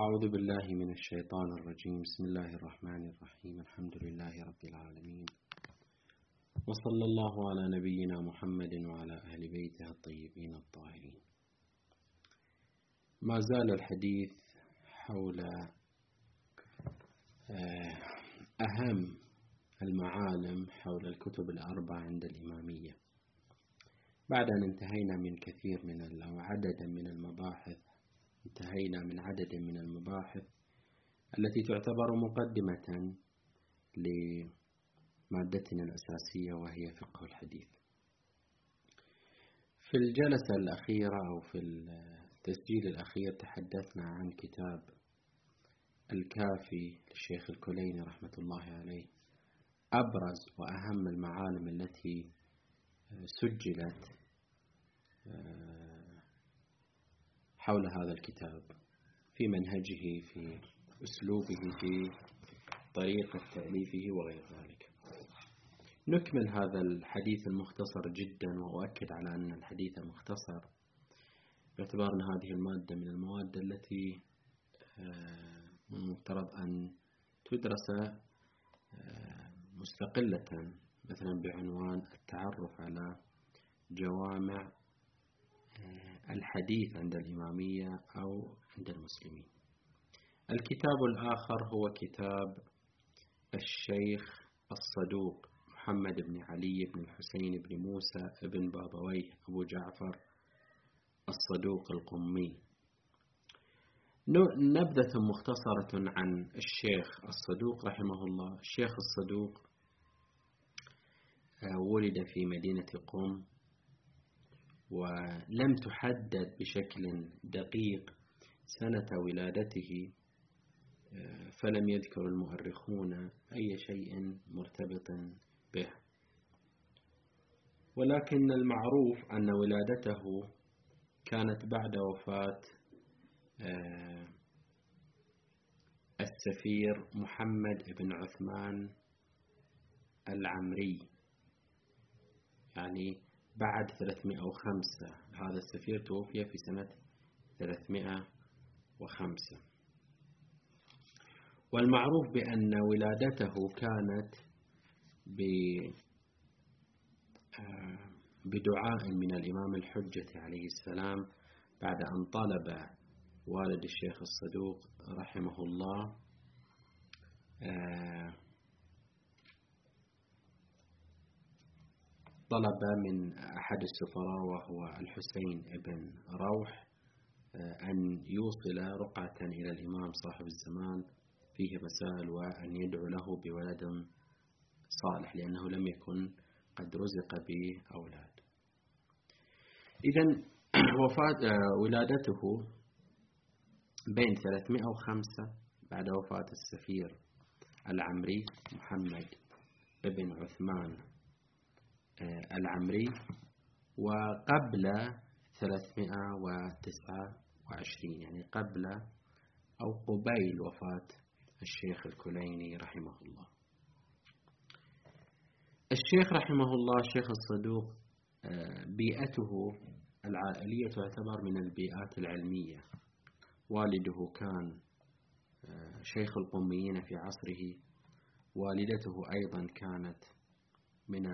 أعوذ بالله من الشيطان الرجيم. بسم الله الرحمن الرحيم. الحمد لله رب العالمين. وصلى الله على نبينا محمد وعلى أهل بيته الطيبين الطاهرين. ما زال الحديث حول آه، أهم المعالم حول الكتب الأربع عند الإمامية. بعد أن انتهينا من كثير من أو عددا من المباحث انتهينا من عدد من المباحث التي تعتبر مقدمة لمادتنا الأساسية وهي فقه الحديث. في الجلسة الأخيرة أو في التسجيل الأخير تحدثنا عن كتاب الكافي للشيخ الكليني رحمة الله عليه. أبرز وأهم المعالم التي سجلت حول هذا الكتاب في منهجه في أسلوبه في طريقة تأليفه وغير ذلك. نكمل هذا الحديث المختصر جدا وأؤكد على أن الحديث مختصر باعتبار أن هذه المادة من المواد التي مفترض أن تدرس مستقلة مثلا بعنوان التعرف على جوامع الحديث عند الإمامية أو عند المسلمين. الكتاب الآخر هو كتاب الشيخ الصدوق محمد بن علي بن الحسين بن موسى بن بابويه أبو جعفر الصدوق القمي. نبذة مختصرة عن الشيخ الصدوق رحمه الله. الشيخ الصدوق آه، ولد في مدينة قم ولم تحدد بشكل دقيق سنة ولادته آه، فلم يذكر المؤرخون أي شيء مرتبط به. ولكن المعروف أن ولادته كانت بعد وفاة آه، السفير محمد بن عثمان العمري. يعني بعد 305 هذا السفير توفي في سنة 305 والمعروف بأن ولادته كانت آه، بدعاء من الإمام الحجة عليه السلام بعد أن طلب والد الشيخ الصدوق رحمه الله طلب من أحد السفراء وهو الحسين بن روح آه، أن يوصل رقعة إلى الإمام صاحب الزمان فيه مسائل وأن يدعو له بولد صالح لأنه لم يكن قد رزق به أولاد إذا وفاة آه، ولادته بين 305 بعد وفاة السفير العمري محمد بن عثمان العمري وقبل 329 يعني قبل أو قبيل وفاة الشيخ الكليني رحمه الله. الشيخ رحمه الله الشيخ الصدوق آه، بيئته العائلية تعتبر من البيئات العلمية. والده كان آه، شيخ القميين في عصره. والدته أيضا كانت من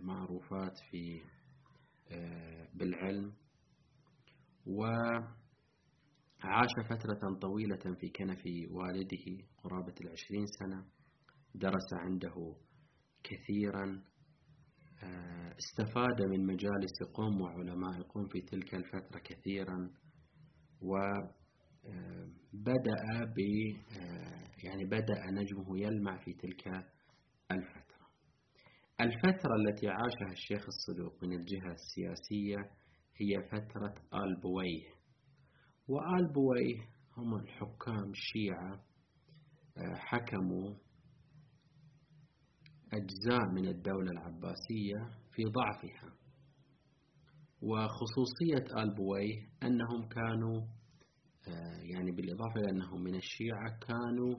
معروفات في آه، بالعلم. وعاش فترة طويلة في كنف والده قرابة العشرين سنة. درس عنده كثيرا. آه، استفاد من مجالس قوم وعلماء قوم في تلك الفترة كثيرا. وبدأ آه، ب يعني بدأ نجمه يلمع في تلك الفترة. الفترة التي عاشها الشيخ الصدوق من الجهة السياسية هي فترة آل بويه. وآل بويه هم الحكام الشيعة آه، حكموا أجزاء من الدولة العباسية في ضعفها. وخصوصية آل بويه أنهم كانوا آه، يعني بالإضافة إلى أنهم من الشيعة كانوا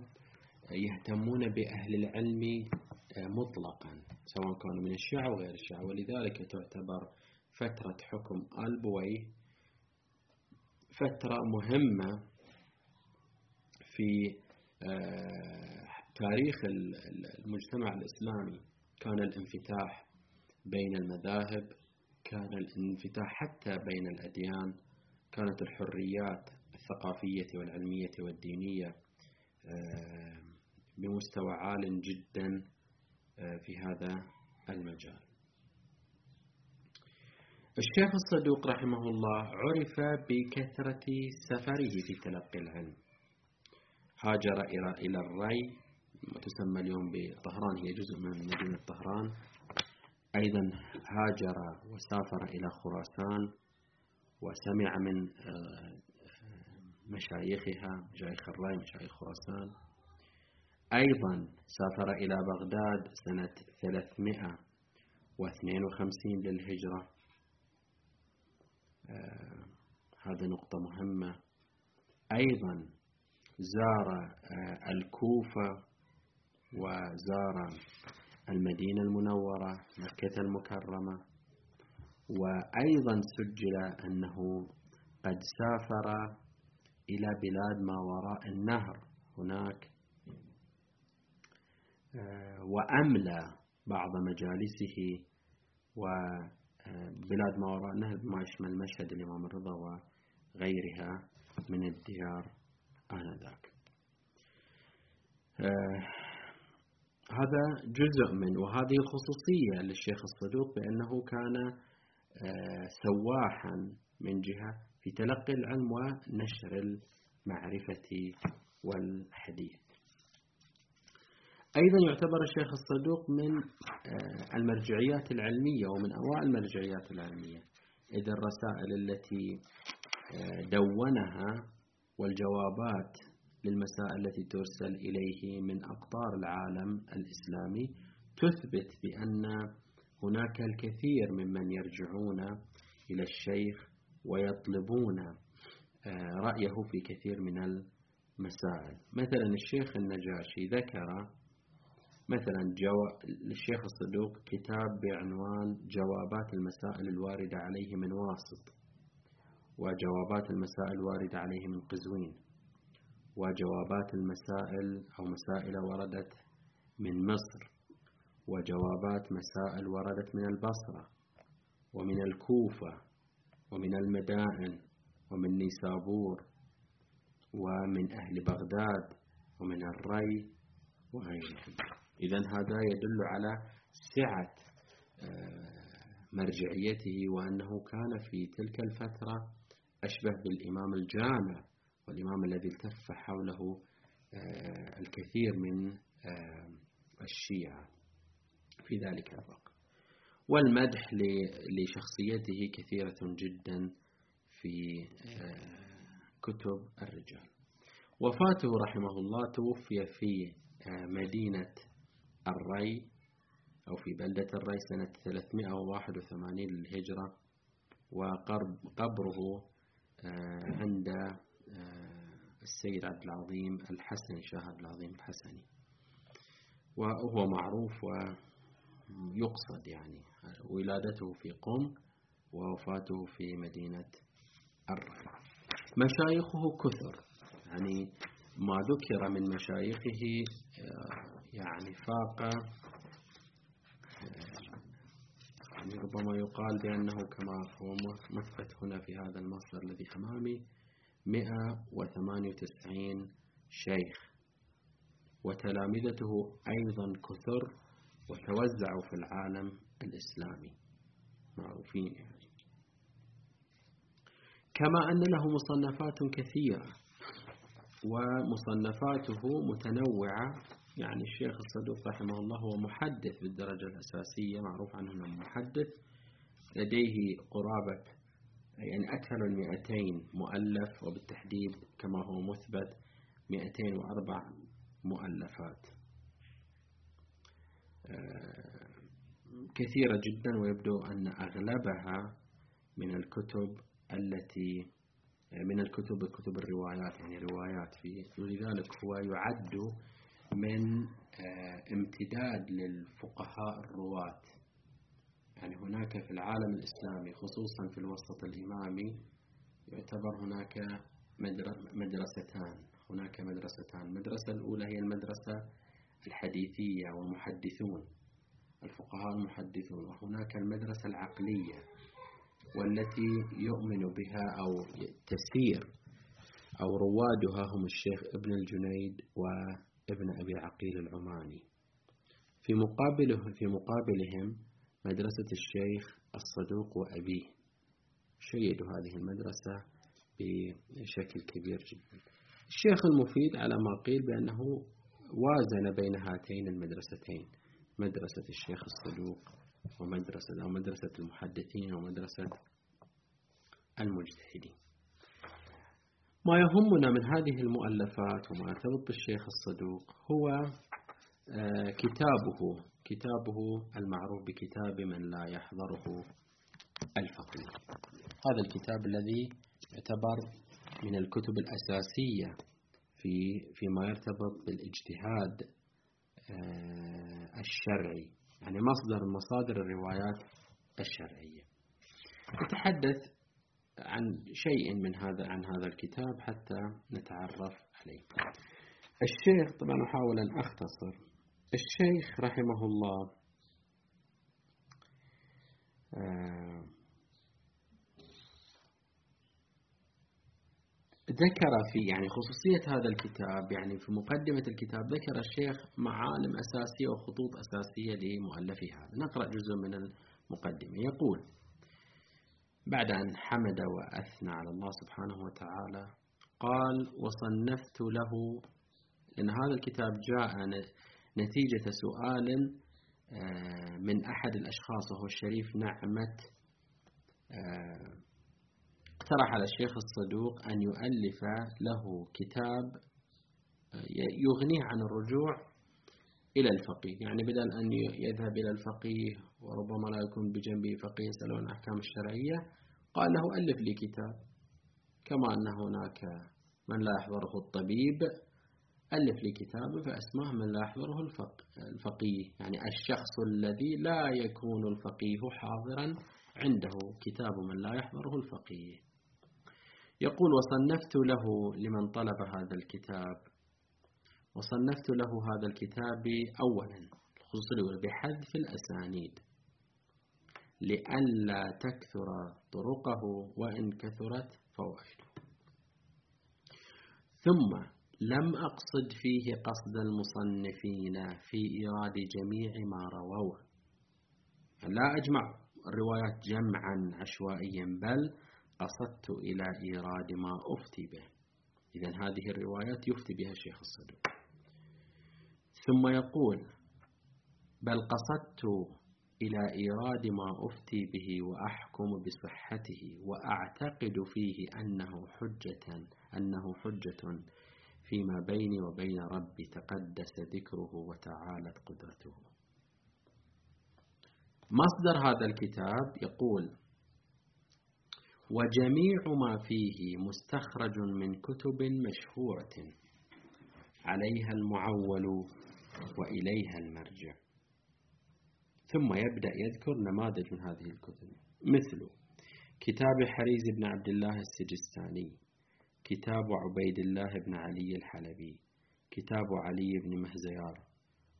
يهتمون بأهل العلم مطلقا سواء كانوا من الشيعة أو غير الشيعة. ولذلك تعتبر فترة حكم البويه فترة مهمة في تاريخ المجتمع الإسلامي. كان الانفتاح بين المذاهب كان الانفتاح حتى بين الأديان. كانت الحريات الثقافية والعلمية والدينية آه، بمستوى عال جدا. آه، في هذا المجال. الشيخ الصدوق رحمه الله عرف بكثرة سفره في تلقي العلم. هاجر إلى الري تسمى اليوم بطهران هي جزء من مدينة طهران. أيضا هاجر وسافر إلى خراسان وسمع من آه، مشايخها مشايخ الري مشايخ خراسان. أيضا سافر إلى بغداد سنة 352 للهجرة. آه، هذه نقطة مهمة. أيضا زار آه، الكوفة وزار المدينة المنورة مكة المكرمة. وأيضا سجل أنه قد سافر إلى بلاد ما وراء النهر. هناك وأملى بعض مجالسه وبلاد ما وراء النهر بما يشمل مشهد الإمام الرضا وغيرها من الديار آنذاك. آه، هذا جزء من وهذه الخصوصية للشيخ الصدوق بأنه كان آه، سواحا من جهة في تلقي العلم ونشر المعرفة والحديث. أيضا يعتبر الشيخ الصدوق من آه، المرجعيات العلمية ومن أوائل المرجعيات العلمية. إذا الرسائل التي آه، دونها والجوابات للمسائل التي ترسل إليه من أقطار العالم الإسلامي تثبت بأن هناك الكثير ممن يرجعون إلى الشيخ ويطلبون آه، رأيه في كثير من المسائل. مثلا الشيخ النجاشي ذكر مثلا جو... للشيخ الصدوق كتاب بعنوان جوابات المسائل الواردة عليه من واسط وجوابات المسائل الواردة عليه من قزوين وجوابات المسائل أو مسائل وردت من مصر وجوابات مسائل وردت من البصرة ومن الكوفة ومن المدائن ومن نيسابور ومن أهل بغداد ومن الري وغيرهم. إذا هذا يدل على سعة آه، مرجعيته وأنه كان في تلك الفترة أشبه بالإمام الجامع والإمام الذي التف حوله آه، الكثير من آه، الشيعة في ذلك الوقت. والمدح لشخصيته كثيرة جدا في كتب الرجال. وفاته رحمه الله توفي في مدينة الري أو في بلدة الري سنة 381 للهجرة وقبره عند السيد عبد العظيم الحسني شاه عبد العظيم الحسني. وهو معروف ويقصد يعني ولادته في قم ووفاته في مدينة الري مشايخه كثر. يعني ما ذكر من مشايخه يعني فاق يعني ربما يقال بأنه كما هو مثبت هنا في هذا المصدر الذي أمامي 198 شيخ. وتلامذته أيضا كثر وتوزعوا في العالم الإسلامي. معروفين يعني. كما أن له مصنفات كثيرة ومصنفاته متنوعة يعني الشيخ الصدوق رحمه الله هو محدث بالدرجة الأساسية معروف عنه أنه محدث. لديه قرابة يعني أكثر من 200 مؤلف وبالتحديد كما هو مثبت 204 مؤلفات. آه، كثيرة جدا ويبدو أن أغلبها من الكتب التي من الكتب كتب الروايات يعني روايات فيه ولذلك هو يعد من آه، امتداد للفقهاء الرواة. يعني هناك في العالم الإسلامي خصوصا في الوسط الإمامي يعتبر هناك مدرستان. هناك مدرستان. المدرسة الأولى هي المدرسة الحديثية ومحدثون الفقهاء المحدثون. وهناك المدرسة العقلية والتي يؤمن بها أو تسير أو روادها هم الشيخ ابن الجنيد وابن أبي عقيل العماني. في مقابله في مقابلهم مدرسة الشيخ الصدوق وأبيه. شيدوا هذه المدرسة بشكل كبير جدا. الشيخ المفيد على ما قيل بأنه وازن بين هاتين المدرستين مدرسة الشيخ الصدوق ومدرسة أو مدرسة المحدثين ومدرسة المجتهدين. ما يهمنا من هذه المؤلفات وما يرتبط بالشيخ الصدوق هو آه، كتابه كتابه المعروف بكتاب من لا يحضره الفقيه. هذا الكتاب الذي يعتبر من الكتب الأساسية في فيما يرتبط بالاجتهاد آه، الشرعي. يعني مصدر مصادر الروايات الشرعية. نتحدث عن شيء من هذا عن هذا الكتاب حتى نتعرف عليه. الشيخ طبعا أحاول أن أختصر. الشيخ رحمه الله آه، ذكر في يعني خصوصية هذا الكتاب يعني في مقدمة الكتاب ذكر الشيخ معالم أساسية وخطوط أساسية لمؤلفه هذا. نقرأ جزء من المقدمة. يقول بعد أن حمد وأثنى على الله سبحانه وتعالى قال وصنفت له لأن هذا الكتاب جاء نتيجة سؤال آه، من أحد الأشخاص وهو الشريف نعمة آه، اقترح على الشيخ الصدوق أن يؤلف له كتاب آه، يغنيه عن الرجوع إلى الفقيه يعني بدل أن يذهب إلى الفقيه وربما لا يكون بجنبه فقيه يسأله عن الأحكام الشرعية. قال له ألف لي كتاب. كما أن هناك من لا يحضره الطبيب ألف لي كتاب فأسماه من لا يحضره الفقيه. يعني الشخص الذي لا يكون الفقيه حاضرا عنده كتاب من لا يحضره الفقيه. يقول وصنفت له لمن طلب هذا الكتاب. وصنفت له هذا الكتاب أولا الأولى بحذف الأسانيد. لئلا تكثر طرقه وإن كثرت فوائده. ثم لم أقصد فيه قصد المصنفين في إيراد جميع ما رووا لا أجمع الروايات جمعا عشوائيا بل قصدت إلى إيراد ما أفتي به. إذا هذه الروايات يفتي بها الشيخ الصدوق. ثم يقول بل قصدت إلى إيراد ما أفتي به وأحكم بصحته وأعتقد فيه أنه حجة أنه حجة فيما بيني وبين ربي تقدس ذكره وتعالت قدرته. مصدر هذا الكتاب يقول وجميع ما فيه مستخرج من كتب مشهورة عليها المعول وإليها المرجع. ثم يبدأ يذكر نماذج من هذه الكتب مثل كتاب حريز بن عبد الله السجستاني كتاب عبيد الله بن علي الحلبي كتاب علي بن مهزيار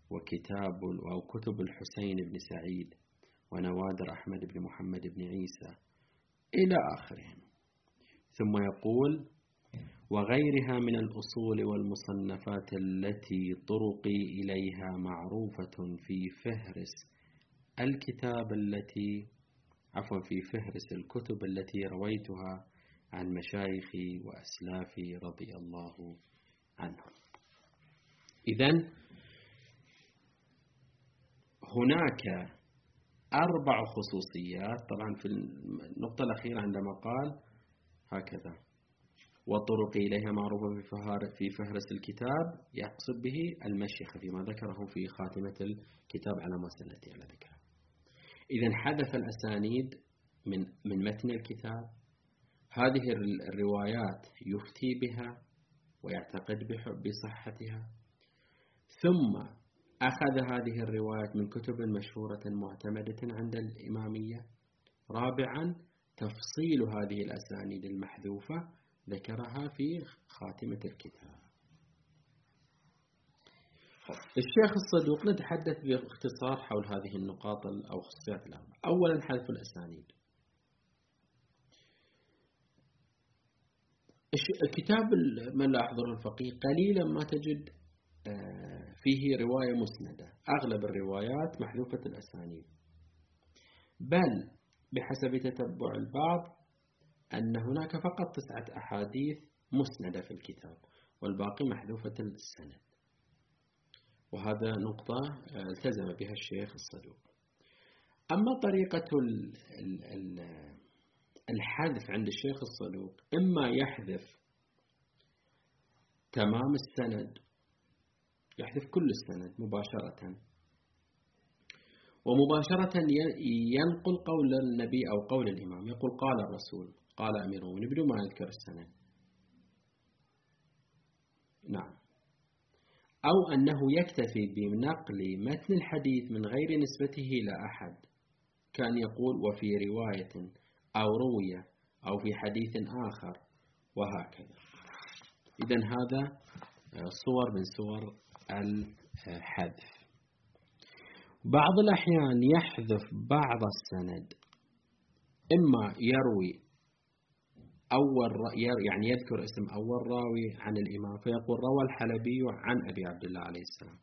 وكتاب أو كتب الحسين بن سعيد ونوادر أحمد بن محمد بن عيسى إلى آخرهم. ثم يقول وغيرها من الأصول والمصنفات التي طرقي إليها معروفة في فهرس الكتاب التي عفوا في فهرس الكتب التي رويتها عن مشايخي وأسلافي رضي الله عنهم. إذا هناك أربع خصوصيات. طبعا في النقطة الأخيرة عندما قال هكذا والطرق إليها معروفة في فهرس الكتاب يقصد به المشيخة فيما ذكره في خاتمة الكتاب على ما سنأتي على ذكره إذا حذف الأسانيد من من متن الكتاب. هذه الروايات يفتي بها ويعتقد بصحتها. ثم أخذ هذه الروايات من كتب مشهورة معتمدة عند الإمامية. رابعا تفصيل هذه الأسانيد المحذوفة ذكرها في خاتمة الكتاب. الشيخ الصدوق نتحدث باختصار حول هذه النقاط أو خصوصيات الأربعة أولا حذف الأسانيد. كتاب من لا يحضر الفقيه قليلا ما تجد آه، فيه رواية مسندة. أغلب الروايات محذوفة الأسانيد. بل بحسب تتبع البعض أن هناك فقط تسعة أحاديث مسندة في الكتاب والباقي محذوفة السند. وهذا نقطة آه، التزم بها الشيخ الصدوق. أما طريقة الحذف عند الشيخ الصدوق إما يحذف تمام السند يحذف كل السند مباشرة ومباشرة ينقل قول النبي أو قول الإمام. يقول قال الرسول قال أمير المؤمنين بدون ما يذكر السند. نعم. أو أنه يكتفي بنقل متن الحديث من غير نسبته إلى أحد. كان يقول وفي رواية أو روي أو في حديث آخر وهكذا. إذا هذا صور من صور الحذف. بعض الأحيان يحذف بعض السند إما يروي أول يعني يذكر اسم أول راوي عن الإمام فيقول روى الحلبي عن أبي عبد الله عليه السلام.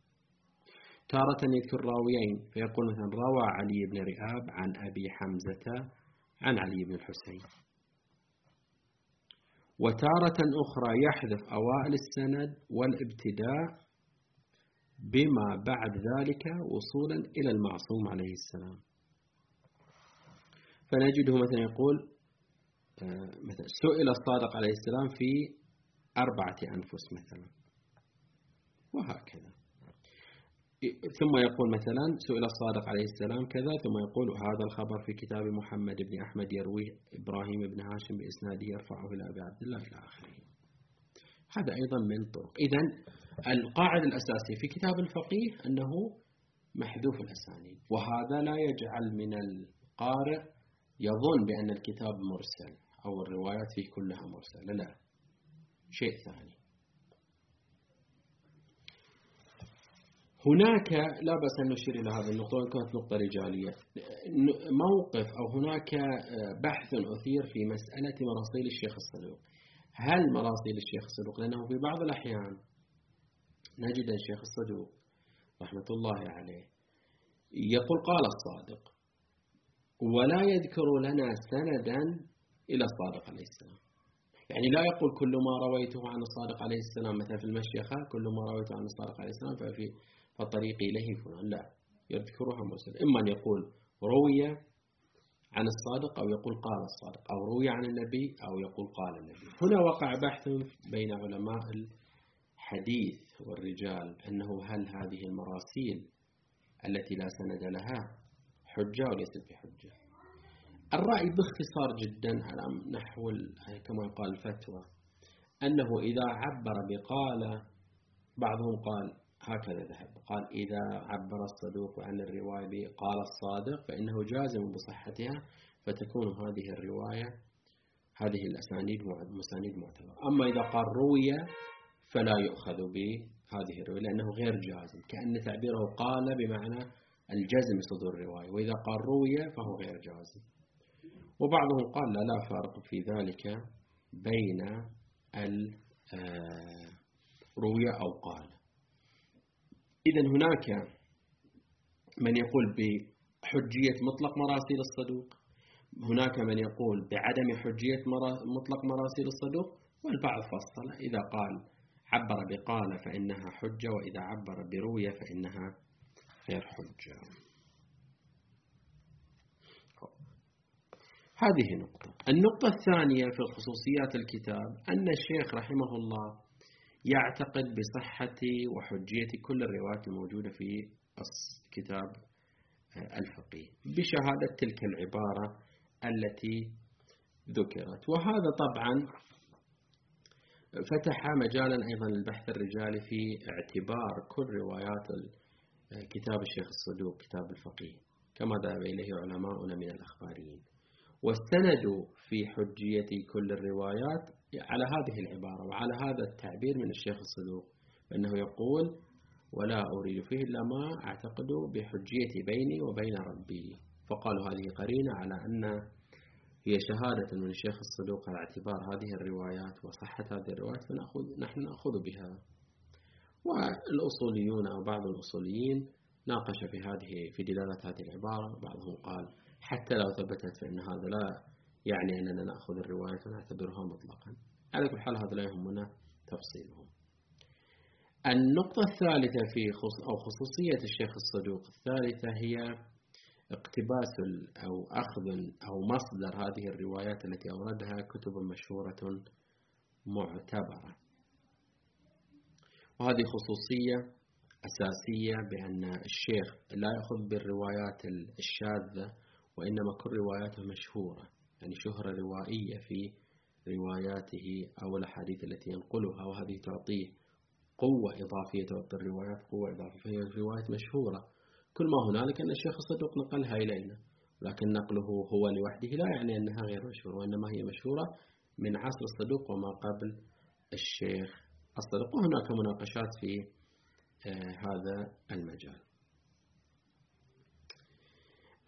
تارة يذكر راويين فيقول مثلا روى علي بن رئاب عن أبي حمزة عن علي بن الحسين. وتارة أخرى يحذف أوائل السند والابتداء بما بعد ذلك وصولا إلى المعصوم عليه السلام. فنجده مثلا يقول مثلا سئل الصادق عليه السلام في أربعة أنفس مثلا. وهكذا. ثم يقول مثلا سئل الصادق عليه السلام كذا ثم يقول هذا الخبر في كتاب محمد بن أحمد يرويه إبراهيم بن هاشم بإسناده يرفعه إلى أبي عبد الله إلى آخره. هذا أيضا من طرق. إذا القاعدة الأساسية في كتاب الفقيه أنه محذوف الأسانيد وهذا لا يجعل من القارئ يظن بأن الكتاب مرسل أو الروايات فيه كلها مرسلة. لا شيء ثاني. هناك لا بأس أن نشير إلى هذه النقطة وإن كانت نقطة رجالية. موقف أو هناك آه، بحث أثير في مسألة مراسيل الشيخ الصدوق. هل مراسيل الشيخ الصدوق؟ لأنه في بعض الأحيان نجد الشيخ الصدوق رحمة الله عليه يقول قال الصادق ولا يذكر لنا سندا إلى الصادق عليه السلام. يعني لا يقول كل ما رويته عن الصادق عليه السلام مثلا في المشيخة كل ما رويته عن الصادق عليه السلام ففي فالطريق إليه فلان. لا يذكرها مرسل إما أن يقول روي عن الصادق أو يقول قال الصادق أو روي عن النبي أو يقول قال النبي. هنا وقع بحث بين علماء الحديث والرجال أنه هل هذه المراسيل التي لا سند لها حجة وليست بحجة الرأي باختصار جدا على نحو كما يقال الفتوى أنه إذا عبر بقال بعضهم قال هكذا ذهب. قال إذا عبر الصدوق عن الرواية بقال الصادق فإنه جازم بصحتها فتكون هذه الرواية هذه الأسانيد مسانيد معتبرة. أما إذا قال روية فلا يؤخذ بهذه الرواية لأنه غير جازم. كأن تعبيره قال بمعنى الجزم صدور الرواية وإذا قال روية فهو غير جازم. وبعضهم قال لا لا فرق في ذلك بين الروية آه، أو قال. إذا هناك من يقول بحجية مطلق مراسيل الصدوق هناك من يقول بعدم حجية مطلق مراسيل الصدوق والبعض فصل. إذا قال عبر بقال فإنها حجة وإذا عبر بروية فإنها غير حجة هذه نقطة. النقطة الثانية في خصوصيات الكتاب أن الشيخ رحمه الله يعتقد بصحة وحجية كل الروايات الموجودة في كتاب آه، الفقيه بشهادة تلك العبارة التي ذكرت. وهذا طبعا فتح مجالا أيضا للبحث الرجالي في اعتبار كل روايات كتاب الشيخ الصدوق كتاب الفقيه كما ذهب إليه علماؤنا من الأخباريين. واستندوا في حجية كل الروايات على هذه العبارة وعلى هذا التعبير من الشيخ الصدوق بأنه يقول ولا أريد فيه إلا ما أعتقد بحجية بيني وبين ربي. فقالوا هذه قرينة على أن هي شهادة من الشيخ الصدوق على اعتبار هذه الروايات وصحة هذه الروايات فنأخذ نحن نأخذ بها. والأصوليون أو بعض الأصوليين ناقش في هذه في دلالة هذه العبارة. بعضهم قال حتى لو ثبتت فإن هذا لا يعني أننا نأخذ الرواية ونعتبرها مطلقا. على كل حال هذا لا يهمنا تفصيلهم. النقطة الثالثة في خص أو خصوصية الشيخ الصدوق الثالثة هي اقتباس أو أخذ أو مصدر هذه الروايات التي أوردها كتب مشهورة معتبرة. وهذه خصوصية أساسية بأن الشيخ لا يأخذ بالروايات الشاذة وإنما كل رواياته مشهورة يعني شهرة روائية في رواياته أو الأحاديث التي ينقلها وهذه تعطيه قوة إضافية تعطي الروايات قوة إضافية فهي روايات مشهورة. كل ما هنالك أن الشيخ الصدوق نقلها إلينا لكن نقله هو لوحده لا يعني أنها غير مشهورة وإنما هي مشهورة من عصر الصدوق وما قبل الشيخ الصدوق وهناك مناقشات في آه، هذا المجال.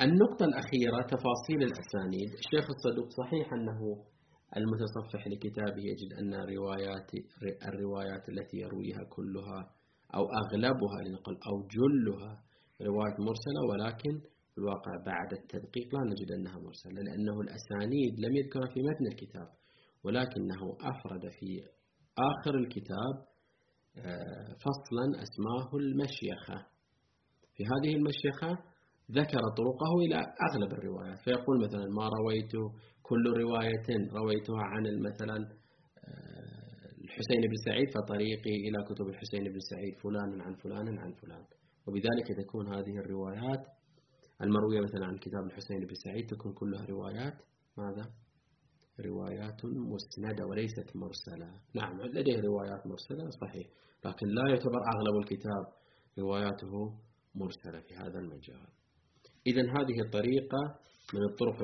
النقطة الأخيرة تفاصيل الأسانيد. الشيخ الصدوق صحيح أنه المتصفح لكتابه يجد أن روايات الروايات التي يرويها كلها أو أغلبها لنقل أو جلها رواية مرسلة ولكن في الواقع بعد التدقيق لا نجد أنها مرسلة لأنه الأسانيد لم يذكر في متن الكتاب ولكنه أفرد في آخر الكتاب آه، فصلا أسماه المشيخة. في هذه المشيخة ذكر طرقه إلى أغلب الروايات. فيقول مثلا ما رويت كل رواية رويتها عن مثلا آه، الحسين بن سعيد فطريقي إلى كتب الحسين بن سعيد فلان عن فلان عن فلان. وبذلك تكون هذه الروايات المروية مثلا عن كتاب الحسين بن سعيد تكون كلها روايات. ماذا؟ روايات مسندة وليست مرسلة. نعم لديه روايات مرسلة صحيح. لكن لا يعتبر أغلب الكتاب رواياته مرسلة في هذا المجال. إذا هذه الطريقة من الطرق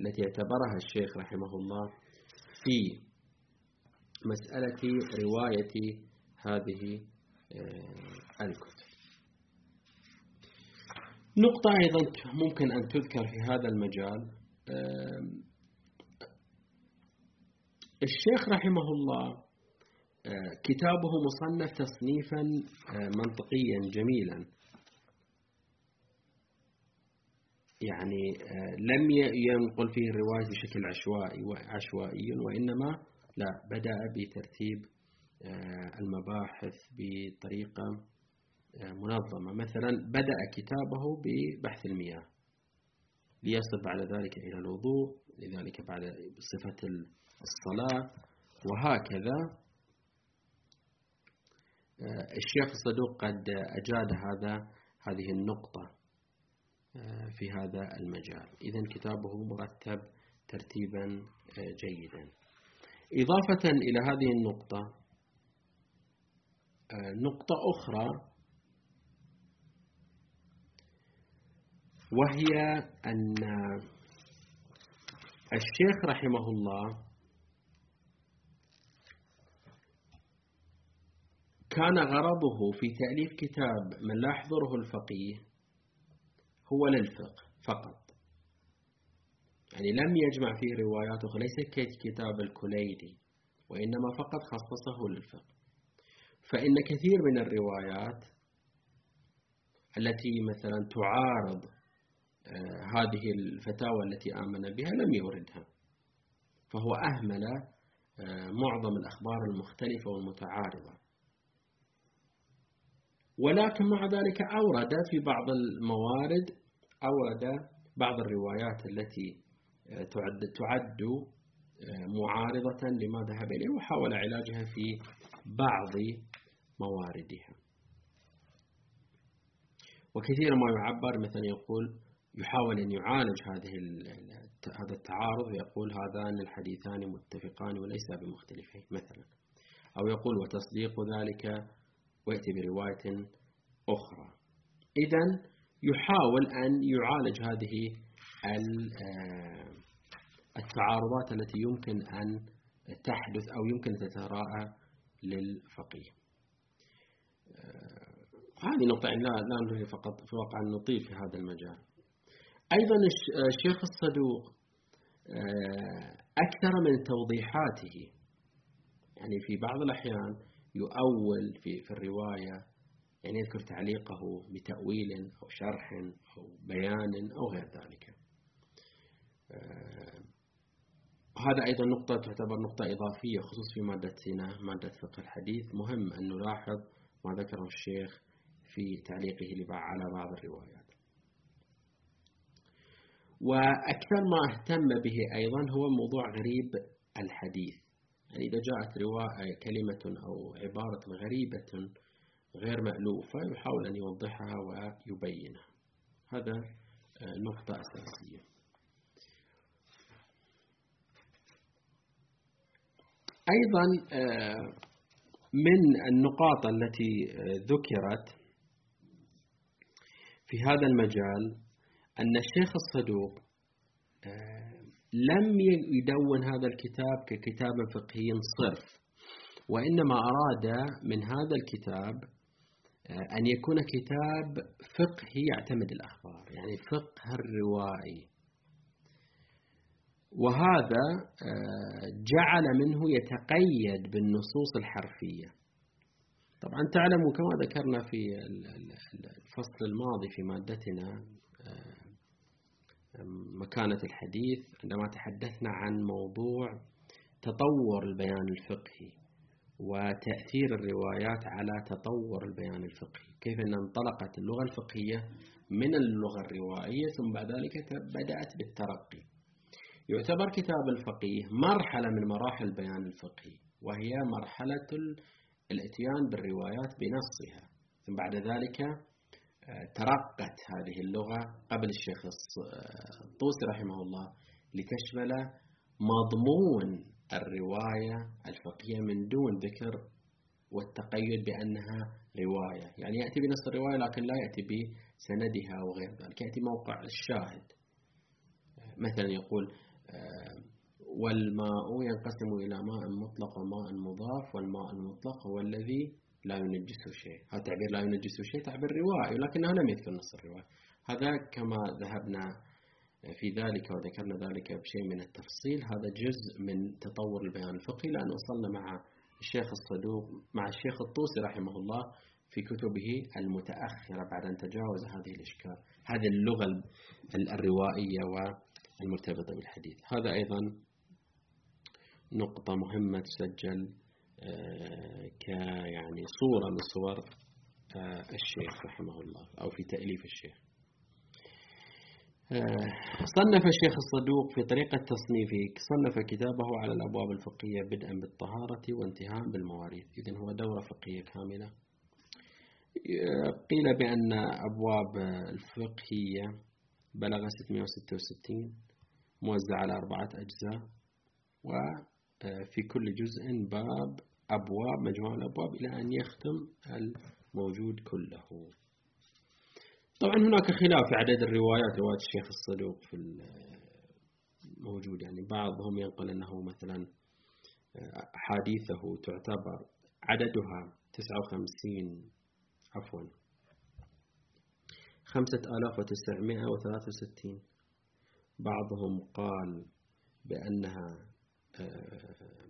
التي اعتبرها الشيخ رحمه الله في مسألة رواية هذه آه، الكتب. نقطة أيضا ممكن أن تذكر في هذا المجال الشيخ رحمه الله آه، كتابه مصنف تصنيفا آه، منطقيا جميلا. يعني آه، لم ينقل فيه الرواية بشكل عشوائي عشوائي وإنما لا بدأ بترتيب المباحث بطريقة منظمة. مثلا بدأ كتابه ببحث المياه ليصل بعد ذلك إلى الوضوء لذلك بعد صفة الصلاة وهكذا. آه، الشيخ الصدوق قد أجاد هذا هذه النقطة آه، في هذا المجال. إذا كتابه مرتب ترتيبا آه، جيدا. إضافة إلى هذه النقطة نقطة أخرى وهي أن الشيخ رحمه الله كان غرضه في تأليف كتاب من لا يحضره الفقيه هو للفقه فقط. يعني لم يجمع فيه رواياته ليس ككتاب الكليدي وإنما فقط خصصه للفقه. فإن كثير من الروايات التي مثلا تعارض آه، هذه الفتاوى التي آمن بها لم يوردها. فهو أهمل آه، معظم الأخبار المختلفة والمتعارضة. ولكن مع ذلك أورد في بعض الموارد أورد بعض الروايات التي آه، تعد, تعد معارضة لما ذهب إليه وحاول علاجها في بعض مواردها. وكثيرا ما يعبر مثلا يقول يحاول أن يعالج هذه هذا التعارض ويقول هذان الحديثان متفقان وليس بمختلفين مثلا. أو يقول وتصديق ذلك ويأتي برواية أخرى. إذا يحاول أن يعالج هذه آه، التعارضات التي يمكن أن تحدث أو يمكن تتراءى للفقيه. آه، هذه نقطة يعني لا لا نريد فقط في واقع أن نطيل في هذا المجال. أيضا الشيخ الصدوق آه، أكثر من توضيحاته. يعني في بعض الأحيان يؤول في في الرواية يعني يذكر تعليقه بتأويل أو شرح أو بيان أو غير ذلك. آه، هذا أيضا نقطة تعتبر نقطة إضافية خصوصا في مادة سينا مادة فقه الحديث. مهم أن نلاحظ ما ذكره الشيخ في تعليقه على بعض الروايات. وأكثر ما اهتم به أيضا هو موضوع غريب الحديث. إذا جاءت رواية كلمة أو عبارة غريبة غير مألوفة يحاول أن يوضحها ويبينها. هذا آه، نقطة أساسية أيضا آه، من النقاط التي آه، ذكرت في هذا المجال أن الشيخ الصدوق لم يدون هذا الكتاب ككتاب فقهي صرف وإنما أراد من هذا الكتاب آه، أن يكون كتاب فقهي يعتمد الأخبار يعني فقه الروائي. وهذا آه، جعل منه يتقيد بالنصوص الحرفية. طبعا تعلموا كما ذكرنا في الفصل الماضي في مادتنا آه، مكانة الحديث عندما تحدثنا عن موضوع تطور البيان الفقهي وتأثير الروايات على تطور البيان الفقهي. كيف أن انطلقت اللغة الفقهية من اللغة الروائية ثم بعد ذلك بدأت بالترقي. يعتبر كتاب الفقيه مرحلة من مراحل البيان الفقهي وهي مرحلة الاتيان بالروايات بنصها. ثم بعد ذلك ترقت هذه اللغة قبل الشيخ الطوسي رحمه الله لتشمل مضمون الرواية الفقهية من دون ذكر والتقيد بأنها رواية. يعني يأتي بنص الرواية لكن لا يأتي بسندها وغير ذلك. يأتي موقع الشاهد. مثلا يقول والماء ينقسم إلى ماء مطلق وماء مضاف والماء المطلق هو الذي لا ينجسه شيء. هذا تعبير لا ينجسه شيء تعبير روائي ولكنه لم يذكر نص الرواية. هذا كما ذهبنا في ذلك وذكرنا ذلك بشيء من التفصيل. هذا جزء من تطور البيان الفقهي لأن وصلنا مع الشيخ الصدوق مع الشيخ الطوسي رحمه الله في كتبه المتأخرة بعد أن تجاوز هذه الإشكال هذه اللغة الروائية والمرتبطة بالحديث. هذا أيضا نقطة مهمة تسجل كيعني صورة من صور آه، الشيخ رحمه الله أو في تأليف الشيخ. آه، صنف الشيخ الصدوق في طريقة تصنيفه صنف كتابه على الأبواب الفقهية بدءا بالطهارة وانتهاء بالمواريث. إذن هو دورة فقهية كاملة. قيل بأن أبواب الفقهية بلغ 666 موزع على أربعة أجزاء وفي كل جزء باب أبواب مجموعة الأبواب إلى أن يختم الموجود كله. طبعا هناك خلاف في عدد الروايات رواية الشيخ الصدوق في الموجود يعني بعضهم ينقل أنه مثلا حديثه تعتبر عددها 59 عفوا 5963 بعضهم قال بأنها آه،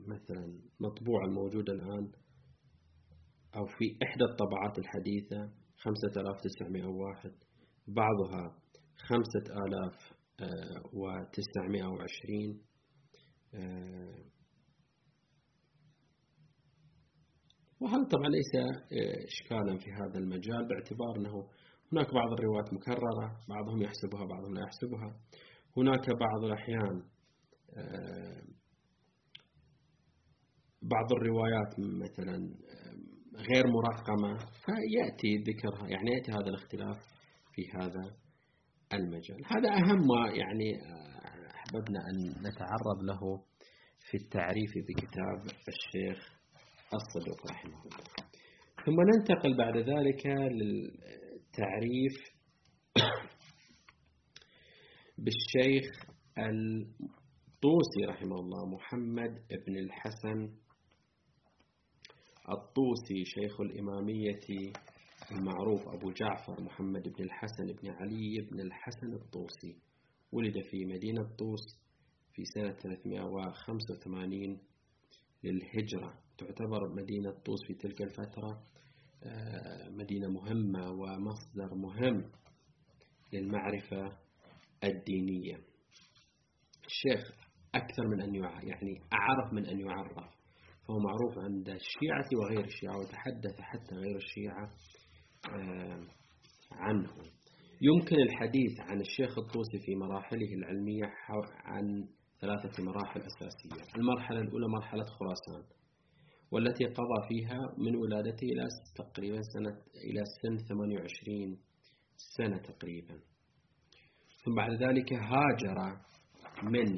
مثلا مطبوعة الموجودة الآن أو في إحدى الطبعات الحديثة خمسة آلاف تسعمائة وواحد بعضها خمسة آلاف آه، وتسعمائة وعشرين آه، وهذا طبعا ليس آه، إشكالا في هذا المجال باعتبار أنه هناك بعض الروايات مكررة بعضهم يحسبها بعضهم لا يحسبها. هناك بعض الأحيان بعض الروايات مثلا غير مرقمة فيأتي ذكرها يعني يأتي هذا الاختلاف في هذا المجال. هذا أهم ما يعني آه، أحببنا أن نتعرض له في التعريف بكتاب الشيخ الصدوق رحمه الله. ثم ننتقل بعد ذلك للتعريف بالشيخ الطوسي رحمه الله محمد بن الحسن الطوسي شيخ الإمامية المعروف أبو جعفر محمد بن الحسن بن علي بن الحسن الطوسي. ولد في مدينة طوس في سنة 385 للهجرة. تعتبر مدينة طوس في تلك الفترة آه، مدينة مهمة ومصدر مهم للمعرفة الدينية. الشيخ أكثر من أن يعني أعرف من أن يعرف. فهو معروف عند الشيعة وغير الشيعة وتحدث حتى غير الشيعة آه، عنه. يمكن الحديث عن الشيخ الطوسي في مراحله العلمية عن ثلاثة مراحل أساسية. المرحلة الأولى مرحلة خراسان والتي قضى فيها من ولادته إلى تقريبا سنة إلى سن 28 سنة تقريبا. ثم بعد ذلك هاجر من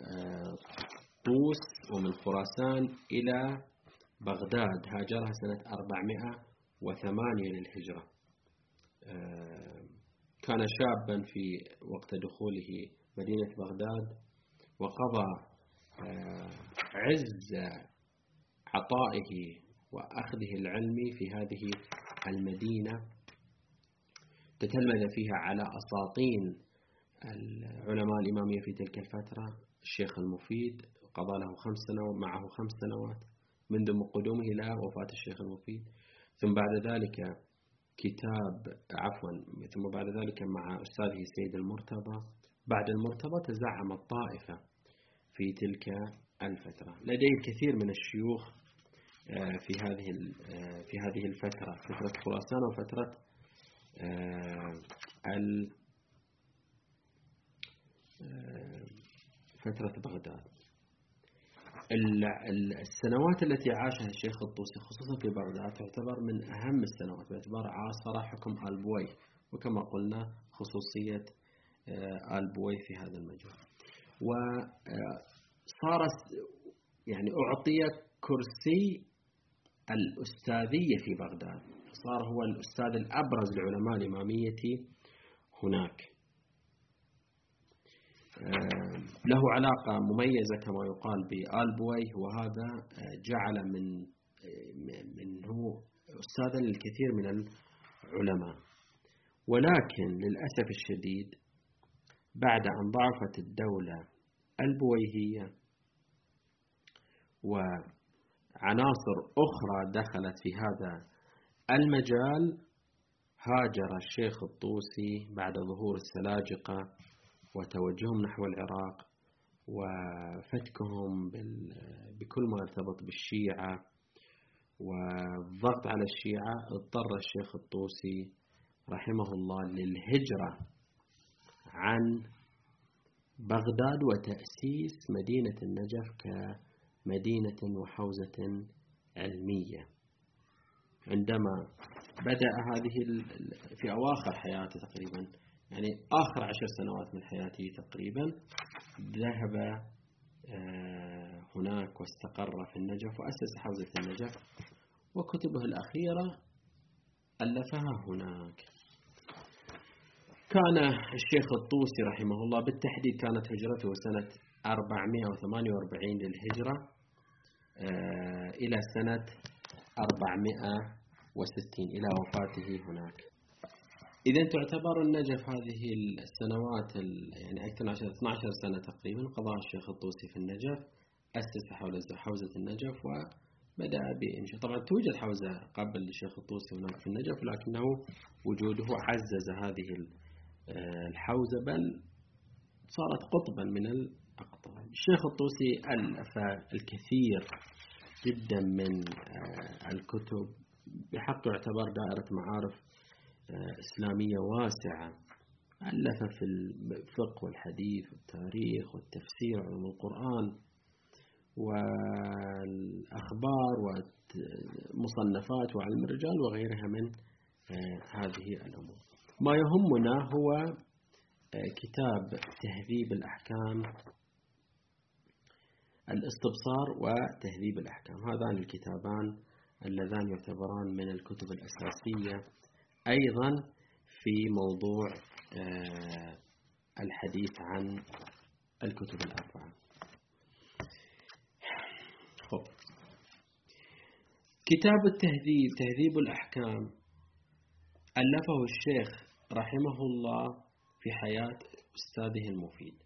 آه، طوس ومن خراسان إلى بغداد. هاجرها سنة 408 للهجرة. آه، كان شابا في وقت دخوله مدينة بغداد وقضى آه، عز عطائه وأخذه العلمي في هذه المدينة. تتلمذ فيها على أساطين العلماء الإمامية في تلك الفترة الشيخ المفيد قضى له خمس سنوات معه خمس سنوات منذ قدومه إلى وفاة الشيخ المفيد. ثم بعد ذلك كتاب عفوا ثم بعد ذلك مع أستاذه سيد المرتضى. بعد المرتضى تزعم الطائفة في تلك الفترة. لديه الكثير من الشيوخ آه، في هذه آه، في هذه الفترة فترة خراسان وفترة آه، فترة بغداد. السنوات التي عاشها الشيخ الطوسي خصوصا في بغداد تعتبر من أهم السنوات باعتبار عاصر حكم آل بويه وكما قلنا خصوصية آل بويه في هذا المجال وصار يعني أعطي كرسي الأستاذية في بغداد صار هو الأستاذ الأبرز لعلماء الإمامية هناك. آه، له علاقة مميزة كما يقال بآل بويه وهذا آه، جعل من آه، من هو أستاذا للكثير من العلماء. ولكن للأسف الشديد بعد أن ضعفت الدولة ألبويهية و عناصر أخرى دخلت في هذا المجال هاجر الشيخ الطوسي بعد ظهور السلاجقة وتوجههم نحو العراق وفتكهم بكل ما ارتبط بالشيعة والضغط على الشيعة اضطر الشيخ الطوسي رحمه الله للهجرة عن بغداد وتأسيس مدينة النجف مدينة وحوزة علمية. عندما بدأ هذه في أواخر حياته تقريبا يعني آخر عشر سنوات من حياته تقريبا ذهب آه، هناك واستقر في النجف وأسس حوزة النجف وكتبه الأخيرة ألفها هناك. كان الشيخ الطوسي رحمه الله بالتحديد كانت هجرته سنة 448 للهجرة آه، إلى سنة 460 إلى وفاته هناك. إذا تعتبر النجف هذه السنوات يعني أكثر من 12 سنة تقريبا قضاها الشيخ الطوسي في النجف أسس حوزة النجف وبدأ بإنشاء. طبعا توجد حوزة قبل الشيخ الطوسي هناك في النجف لكنه وجوده عزز هذه آه، الحوزة بل صارت قطبا من أقطاب الشيخ الطوسي ألف الكثير جدا من آه، الكتب بحق يعتبر دائرة معارف إسلامية واسعة ألف في الفقه والحديث والتاريخ والتفسير علوم القرآن والأخبار والمصنفات وعلم الرجال وغيرها من آه، هذه الأمور. ما يهمنا هو كتاب تهذيب الأحكام الإستبصار وتهذيب الأحكام. هذان الكتابان اللذان يعتبران من الكتب الأساسية أيضا في موضوع آه، الحديث عن الكتب الأربعة. كتاب التهذيب تهذيب الأحكام ألفه الشيخ رحمه الله في حياة أستاذه المفيد.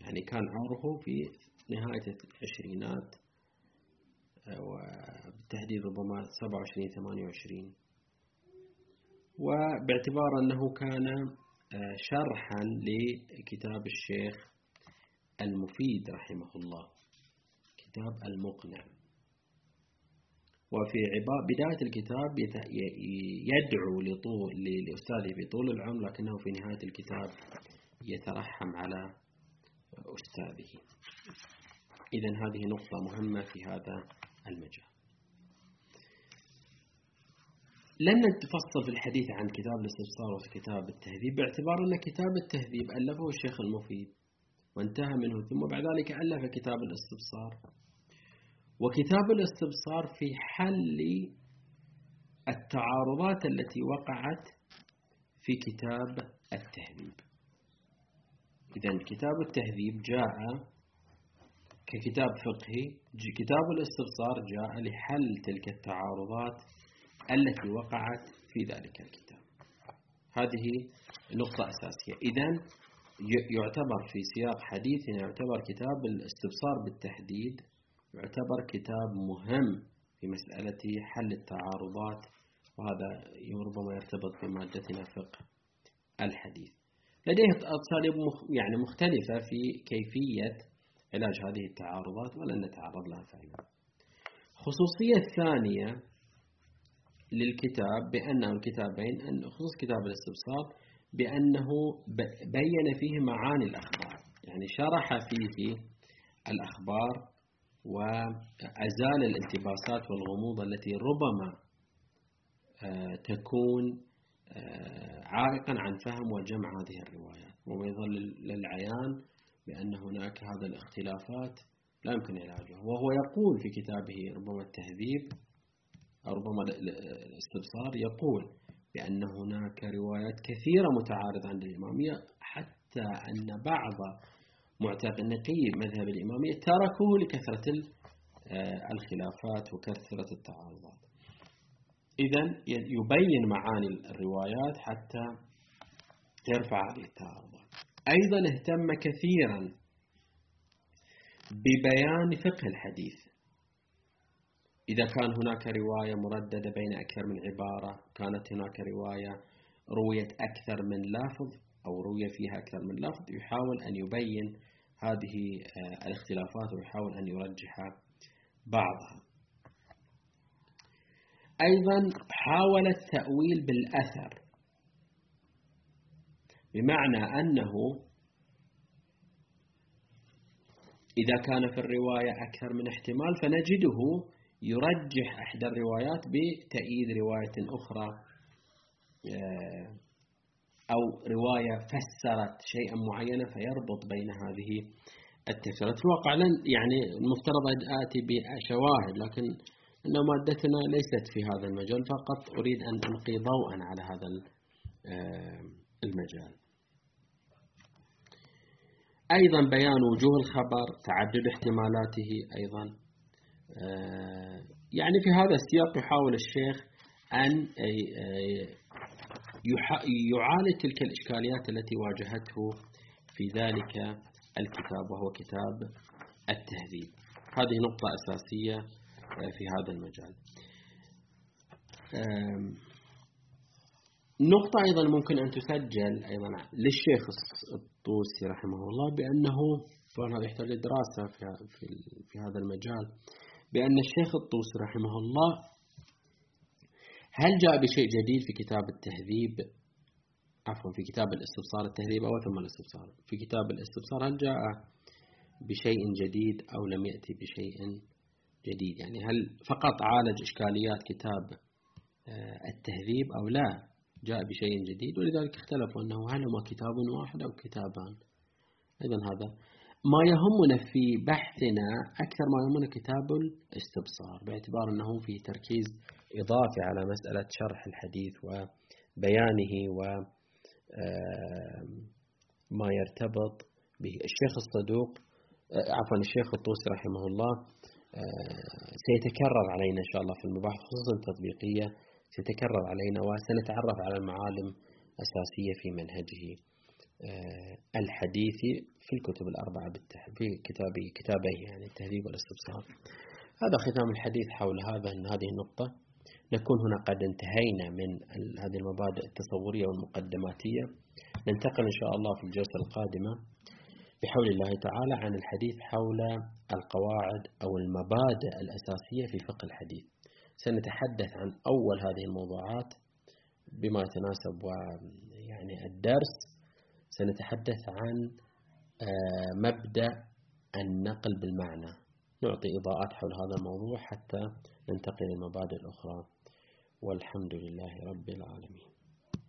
يعني كان عمره في نهاية العشرينات وبالتحديد ربما 27 28 وباعتبار أنه كان آه، شرحا لكتاب الشيخ المفيد رحمه الله كتاب المقنع. وفي بداية الكتاب يدعو لطول لأستاذه بطول العمر لكنه في نهاية الكتاب يترحم على أستاذه. إذا هذه نقطة مهمة في هذا المجال. لن نتفصل في الحديث عن كتاب الاستبصار وكتاب التهذيب باعتبار أن كتاب التهذيب ألفه الشيخ المفيد وانتهى منه ثم بعد ذلك ألف كتاب الاستبصار. وكتاب الاستبصار في حل التعارضات التي وقعت في كتاب التهذيب. إذا كتاب التهذيب جاء ككتاب فقهي كتاب الاستبصار جاء لحل تلك التعارضات التي وقعت في ذلك الكتاب. هذه نقطة أساسية. إذا يعتبر في سياق حديثنا يعتبر كتاب الاستبصار بالتحديد يعتبر كتاب مهم في مسألة حل التعارضات وهذا ربما يرتبط بمادتنا فقه الحديث. لديه أساليب يعني مختلفة في كيفية علاج هذه التعارضات ولن نتعرض لها فعلا خصوصية ثانية للكتاب بأنه الكتابين أن خصوص كتاب الاستبصار بأنه بين فيه معاني الأخبار. يعني شرح فيه الأخبار وأزال الالتباسات والغموض التي ربما آه، تكون آه، عائقا عن فهم وجمع هذه الروايات. وما يظل للعيان بأن هناك هذا الاختلافات لا يمكن علاجها. وهو يقول في كتابه ربما التهذيب ربما الاستبصار يقول بأن هناك روايات كثيرة متعارضة عند الإمامية حتى أن بعض معتنقي مذهب الإمامية تركوه لكثرة آه، الخلافات وكثرة التعارضات. إذا يبين معاني الروايات حتى يرفع هذه التعارضات أيضا اهتم كثيرا ببيان فقه الحديث. إذا كان هناك رواية مرددة بين أكثر من عبارة كانت هناك رواية رويت أكثر من لفظ أو روي فيها أكثر من لفظ يحاول أن يبين هذه آه، الاختلافات ويحاول أن يرجح بعضها. أيضا حاول التأويل بالأثر بمعنى أنه إذا كان في الرواية أكثر من احتمال فنجده يرجح إحدى الروايات بتأييد رواية أخرى آه، أو رواية فسرت شيئا معينا فيربط بين هذه التفسيرات. في الواقع يعني المفترض أن آتي بشواهد لكن أن مادتنا ليست في هذا المجال فقط أريد أن ألقي ضوءا على هذا آه، المجال. أيضا بيان وجوه الخبر تعدد احتمالاته أيضا. يعني في هذا السياق يحاول الشيخ أن يعالج تلك الإشكاليات التي واجهته في ذلك الكتاب وهو كتاب التهذيب. هذه نقطة أساسية آه، في هذا المجال. نقطة أيضا ممكن أن تسجل أيضا للشيخ الطوسي رحمه الله بأنه طبعا هذا يحتاج دراسة في هذا المجال. بأن الشيخ الطوسي رحمه الله هل جاء بشيء جديد في كتاب التهذيب؟ عفوا في كتاب الاستبصار التهذيب أو ثم الاستبصار؟ في كتاب الاستبصار هل جاء بشيء جديد أو لم يأتي بشيء جديد؟ يعني هل فقط عالج إشكاليات كتاب آه، التهذيب أو لا؟ جاء بشيء جديد ولذلك اختلفوا أنه هل هو كتاب واحد أو كتابان. إذا هذا ما يهمنا في بحثنا أكثر ما يهمنا كتاب الاستبصار باعتبار أنه فيه تركيز إضافي على مسألة شرح الحديث وبيانه و ما يرتبط به. الشيخ الصدوق عفوا الشيخ الطوسي رحمه الله سيتكرر علينا إن شاء الله في المباحث خصوصا التطبيقية سيتكرر علينا وسنتعرف على المعالم أساسية في منهجه. آه، الحديث في الكتب الأربعة في كتابه كتابيه يعني التهذيب والإستبصار. هذا ختام الحديث حول هذا هذه النقطة. نكون هنا قد انتهينا من هذه المبادئ التصورية والمقدماتية. ننتقل إن شاء الله في الجلسة القادمة بحول الله تعالى عن الحديث حول القواعد أو المبادئ الأساسية في فقه الحديث. سنتحدث عن أول هذه الموضوعات بما يتناسب ويعني الدرس. سنتحدث عن آه، مبدأ النقل بالمعنى. نعطي إضاءات حول هذا الموضوع حتى ننتقل للمبادئ الأخرى. والحمد لله رب العالمين.